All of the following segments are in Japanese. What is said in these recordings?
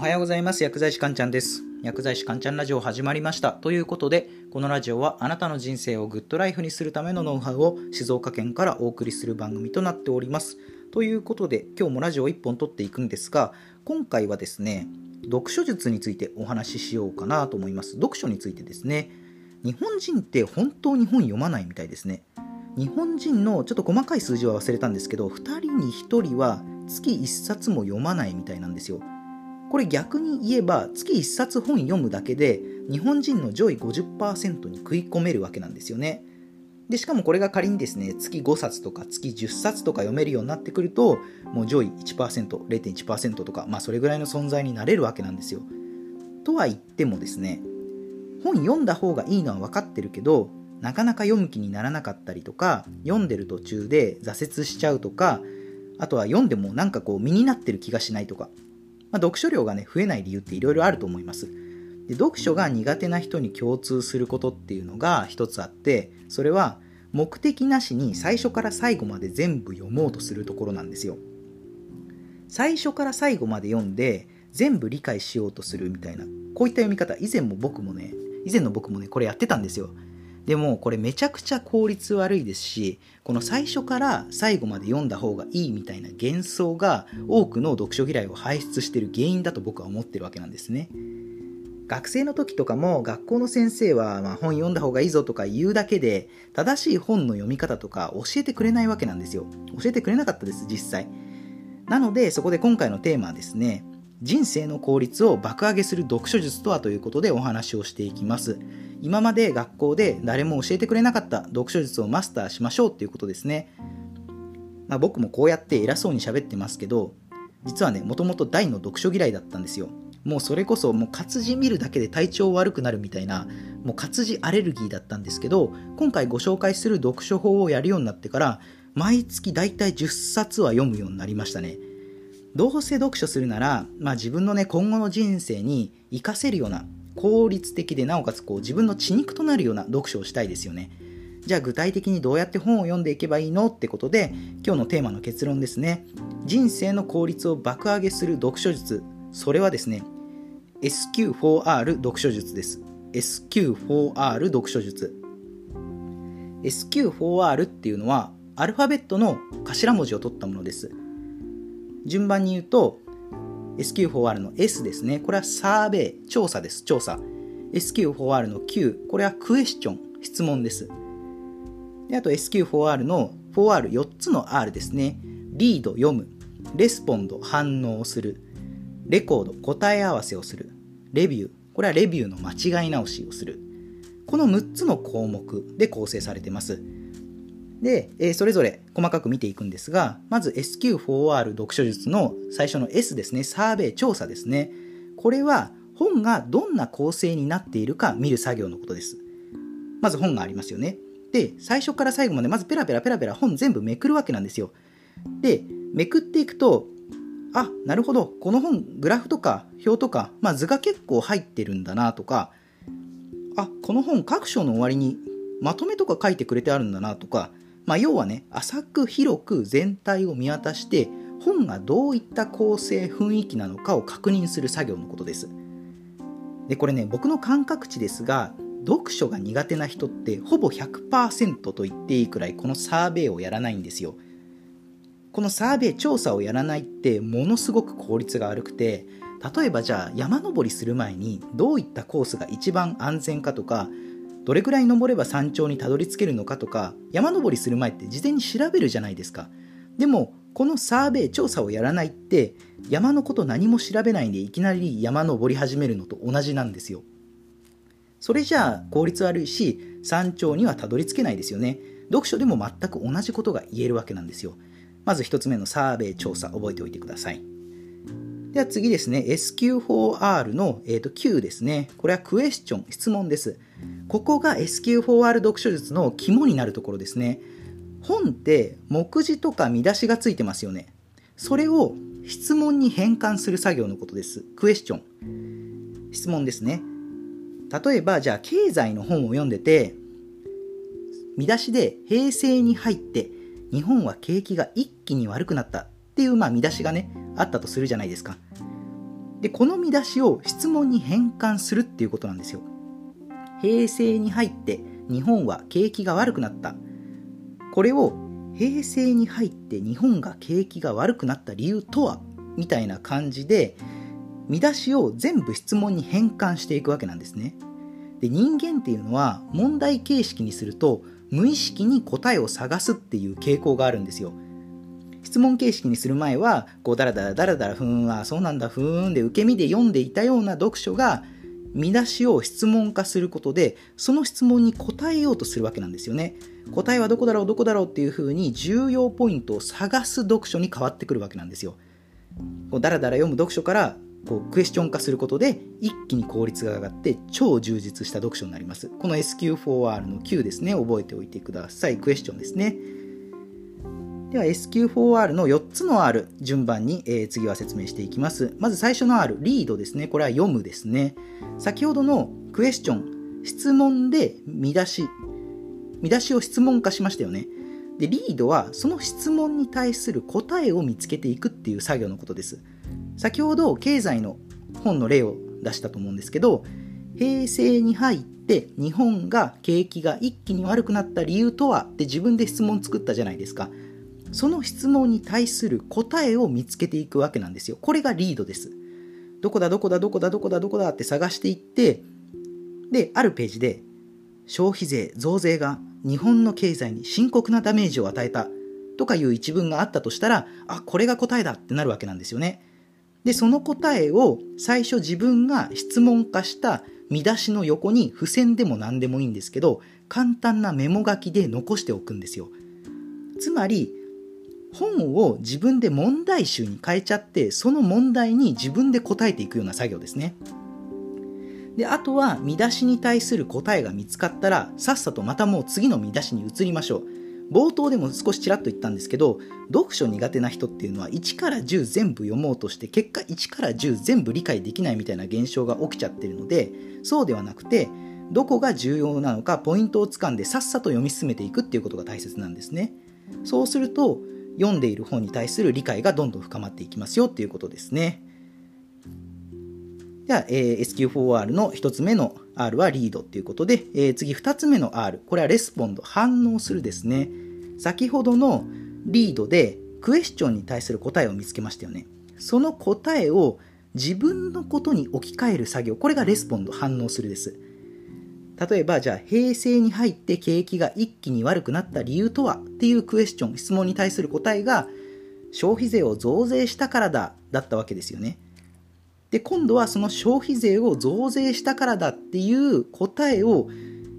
おはようございます。薬剤師かんちゃんです。薬剤師かんちゃんラジオ始まりました。ということでこのラジオはあなたの人生をグッドライフにするためのノウハウを静岡県からお送りする番組となっております。ということで今日もラジオ1本撮っていくんですが今回はですね読書術についてお話ししようかなと思います。読書についてですね日本人って本当に本読まないみたいですね。日本人のちょっと細かい数字は忘れたんですけど2人に1人は月1冊も読まないみたいなんですよ。これ逆に言えば月1冊本読むだけで日本人の上位50%に食い込めるわけなんですよね。でしかもこれが仮にですね月5冊とか月10冊とか読めるようになってくるともう上位 1%0.1% とかまあそれぐらいの存在になれるわけなんですよ。とは言ってもですね本読んだ方がいいのは分かってるけどなかなか読む気にならなかったりとか読んでる途中で挫折しちゃうとかあとは読んでもなんかこう身になってる気がしないとかまあ、読書量がね増えない理由っていろいろあると思います。で読書が苦手な人に共通することっていうのが一つあってそれは目的なしに最初から最後まで全部読もうとするところなんですよ。最初から最後まで読んで全部理解しようとするみたいなこういった読み方。以前も僕もね以前の僕もねこれやってたんですよ。でもこれめちゃくちゃ効率悪いですしこの最初から最後まで読んだ方がいいみたいな幻想が多くの読書嫌いを輩出している原因だと僕は思ってるわけなんですね。学生の時とかも学校の先生はま本読んだ方がいいぞとか言うだけで正しい本の読み方とか教えてくれないわけなんですよ。教えてくれなかったです実際。なのでそこで今回のテーマはですね人生の効率を爆上げする読書術とはということでお話をしていきます。今まで学校で誰も教えてくれなかった読書術をマスターしましょうっていうことですね。まあ、僕もこうやって偉そうに喋ってますけど、実はね、もともと大の読書嫌いだったんですよ。もうそれこそもう活字見るだけで体調悪くなるみたいな、もう活字アレルギーだったんですけど、今回ご紹介する読書法をやるようになってから、毎月だいたい10冊は読むようになりましたね。どうせ読書するなら、まあ、自分のね、今後の人生に活かせるような効率的でなおかつこう自分の血肉となるような読書をしたいですよね。じゃあ具体的にどうやって本を読んでいけばいいのってことで今日のテーマの結論ですね。人生の効率を爆上げする読書術。それはですね SQ4R 読書術です。SQ4R 読書術。SQ4R っていうのはアルファベットの頭文字を取ったものです。順番に言うと SQ4R の S ですね。これはサーベイ、調査です。調査。SQ4R の Q、これはクエスチョン、質問です。であと SQ4R の 4R4 つの R ですね。リード、読む。レスポンド、反応する。レコード、答え合わせをする。レビュー、これはレビューの間違い直しをする。この6つの項目で構成されています。で、え、それぞれ細かく見ていくんですが、まず SQ4R 読書術の最初の S ですね、サーベイ、調査ですね。これは本がどんな構成になっているか見る作業のことです。まず本がありますよね。で、最初から最後までまずペラペラペラペラ本全部めくるわけなんですよ。で、めくっていくと、あ、なるほど、この本、グラフとか表とか、まあ、図が結構入ってるんだなとか、あ、この本各章の終わりにまとめとか書いてくれてあるんだなとか、まあ、要はね浅く広く全体を見渡して本がどういった構成雰囲気なのかを確認する作業のことです。でこれね僕の感覚値ですが読書が苦手な人ってほぼ100%と言っていいくらいこのサーベイをやらないんですよ。このサーベイ調査をやらないってものすごく効率が悪くて例えばじゃあ山登りする前にどういったコースが一番安全かとかどれくらい登れば山頂にたどり着けるのかとか山登りする前って事前に調べるじゃないですか。でもこのサーベイ調査をやらないって山のこと何も調べないでいきなり山登り始めるのと同じなんですよ。それじゃあ効率悪いし山頂にはたどり着けないですよね。読書でも全く同じことが言えるわけなんですよ。まず1つ目のサーベイ調査覚えておいてください。では次ですね、SQ4R の、えー、と Q ですね。これはクエスチョン、質問です。ここが SQ4R 読書術の肝になるところですね。本って目次とか見出しがついてますよね。それを質問に変換する作業のことです。クエスチョン。質問ですね。例えば、じゃあ経済の本を読んでて、見出しで平成に入って日本は景気が一気に悪くなったっていう、まあ、見出しがね、あったとするじゃないですか。でこの見出しを質問に変換するっていうことなんですよ平成に入って日本は景気が悪くなった。これを平成に入って日本が景気が悪くなった理由とは？みたいな感じで見出しを全部質問に変換していくわけなんですね。で人間っていうのは問題形式にすると無意識に答えを探すっていう傾向があるんですよ。質問形式にする前はこうダラダラダラダラふーんあそうなんだふーんで受け身で読んでいたような読書が見出しを質問化することでその質問に答えようとするわけなんですよね。答えはどこだろうどこだろうっていうふうに重要ポイントを探す読書に変わってくるわけなんですよ。こうダラダラ読む読書からこうクエスチョン化することで一気に効率が上がって超充実した読書になります。この SQ4R の Q ですね。覚えておいてください。クエスチョンですね。では SQ4R の4つの R 順番に、えー、次は説明していきます。まず最初の R リードですね。これは読むですね。先ほどのクエスチョン質問で見出し見出しを質問化しましたよね。でリードはその質問に対する答えを見つけていくっていう作業のことです。先ほど経済の本の例を出したと思うんですけど平成に入って日本が景気が一気に悪くなった理由とはって自分で質問作ったじゃないですか。その質問に対する答えを見つけていくわけなんですよ。これがリードです。どこだどこだどこだどこだどこだって探していってであるページで消費税増税が日本の経済に深刻なダメージを与えたとかいう一文があったとしたらあこれが答えだってなるわけなんですよね。で、その答えを最初自分が質問化した見出しの横に付箋でも何でもいいんですけど、簡単なメモ書きで残しておくんですよ。つまり、本を自分で問題集に変えちゃって、その問題に自分で答えていくような作業ですね。で、あとは見出しに対する答えが見つかったら、さっさとまたもう次の見出しに移りましょう。冒頭でも少しちらっと言ったんですけど読書苦手な人っていうのは1から10全部読もうとして結果1から10全部理解できないみたいな現象が起きちゃってるのでそうではなくてどこが重要なのかポイントをつかんでさっさと読み進めていくっていうことが大切なんですねそうすると読んでいる本に対する理解がどんどん深まっていきますよっていうことですねでは、えー、SQ4R の1つ目の R はリードっていうことで、えー、次2つ目の R、これは respond、反応するですね。先ほどの read で question に対する答えを見つけましたよね。その答えを自分のことに置き換える作業、これが respond、反応するです。例えば、じゃあ、平成に入って景気が一気に悪くなった理由とはっていうクエスチョン、質問に対する答えが、消費税を増税したからだ、だったわけですよね。で今度はその消費税を増税したからだっていう答えを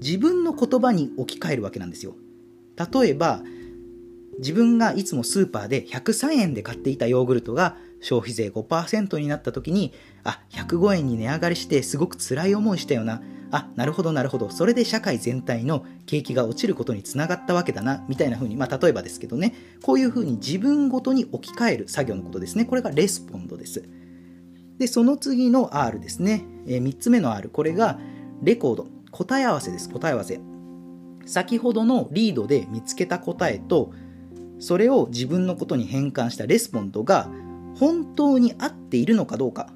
自分の言葉に置き換えるわけなんですよ例えば自分がいつもスーパーで103円で買っていたヨーグルトが消費税5%になった時にあ105円に値上がりしてすごく辛い思いしたよなあなるほどなるほどそれで社会全体の景気が落ちることにつながったわけだなみたいな風にまあ例えばですけどねこういう風に自分ごとに置き換える作業のことですねこれが respond ですで、その次の R ですね。えー、3つ目の R。これが record。答え合わせです。答え合わせ。先ほどの read で見つけた答えと、それを自分のことに変換した respond が本当に合っているのかどうか。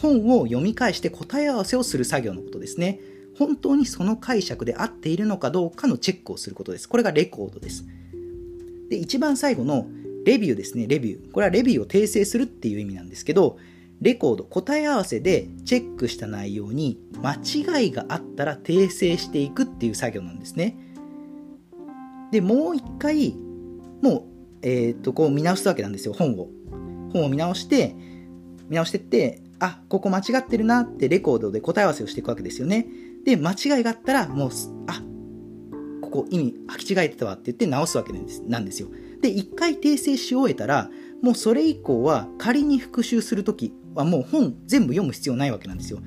本を読み返して答え合わせをする作業のことですね。本当にその解釈で合っているのかどうかのチェックをすることです。これがレコードです。で、一番最後のレビューですね、レビュー。これはレビューを訂正するっていう意味なんですけど、レコード、答え合わせでチェックした内容に間違いがあったら訂正していくっていう作業なんですね。で、もう一回、もう、えっ、と、こう見直すわけなんですよ、本を。本を見直して、見直してって、あ、ここ間違ってるなってレコードで答え合わせをしていくわけですよね。で、間違いがあったら、もう、あ、ここ意味履き違えてたわって言って直すわけなんですよ。で、一回訂正し終えたら、もうそれ以降は仮に復習するときはもう本全部読む必要ないわけなんですよ。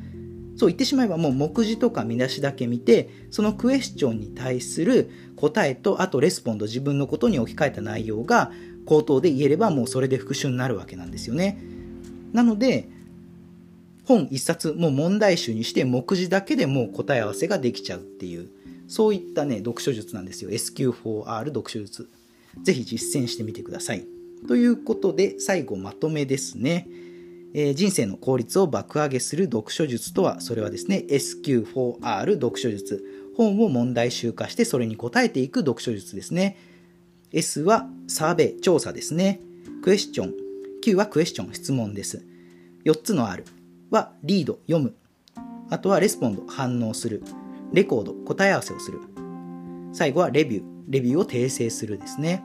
そう言ってしまえばもう目次とか見出しだけ見て、そのクエスチョンに対する答えと、あとレスポンド自分のことに置き換えた内容が口頭で言えればもうそれで復習になるわけなんですよね。なので、本一冊もう問題集にして目次だけでもう答え合わせができちゃうっていう、そういったね、読書術なんですよ。SQ4R 読書術。ぜひ実践してみてください。ということで、最後まとめですね。えー、人生の効率を爆上げする読書術とは、それはですね、SQ4R 読書術。本を問題集化してそれに答えていく読書術ですね。S はサーベイ、調査ですね。クエスチョン。Q はクエスチョン、質問です。4つの R はリード、読む。あとはレスポンド、反応する。レコード、答え合わせをする。最後はレビュー、レビューを訂正するですね。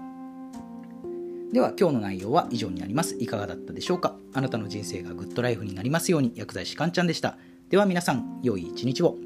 では今日の内容は以上になります。いかがだったでしょうか？あなたの人生がグッドライフになりますように薬剤師かんちゃんでした。では皆さん、良い一日を。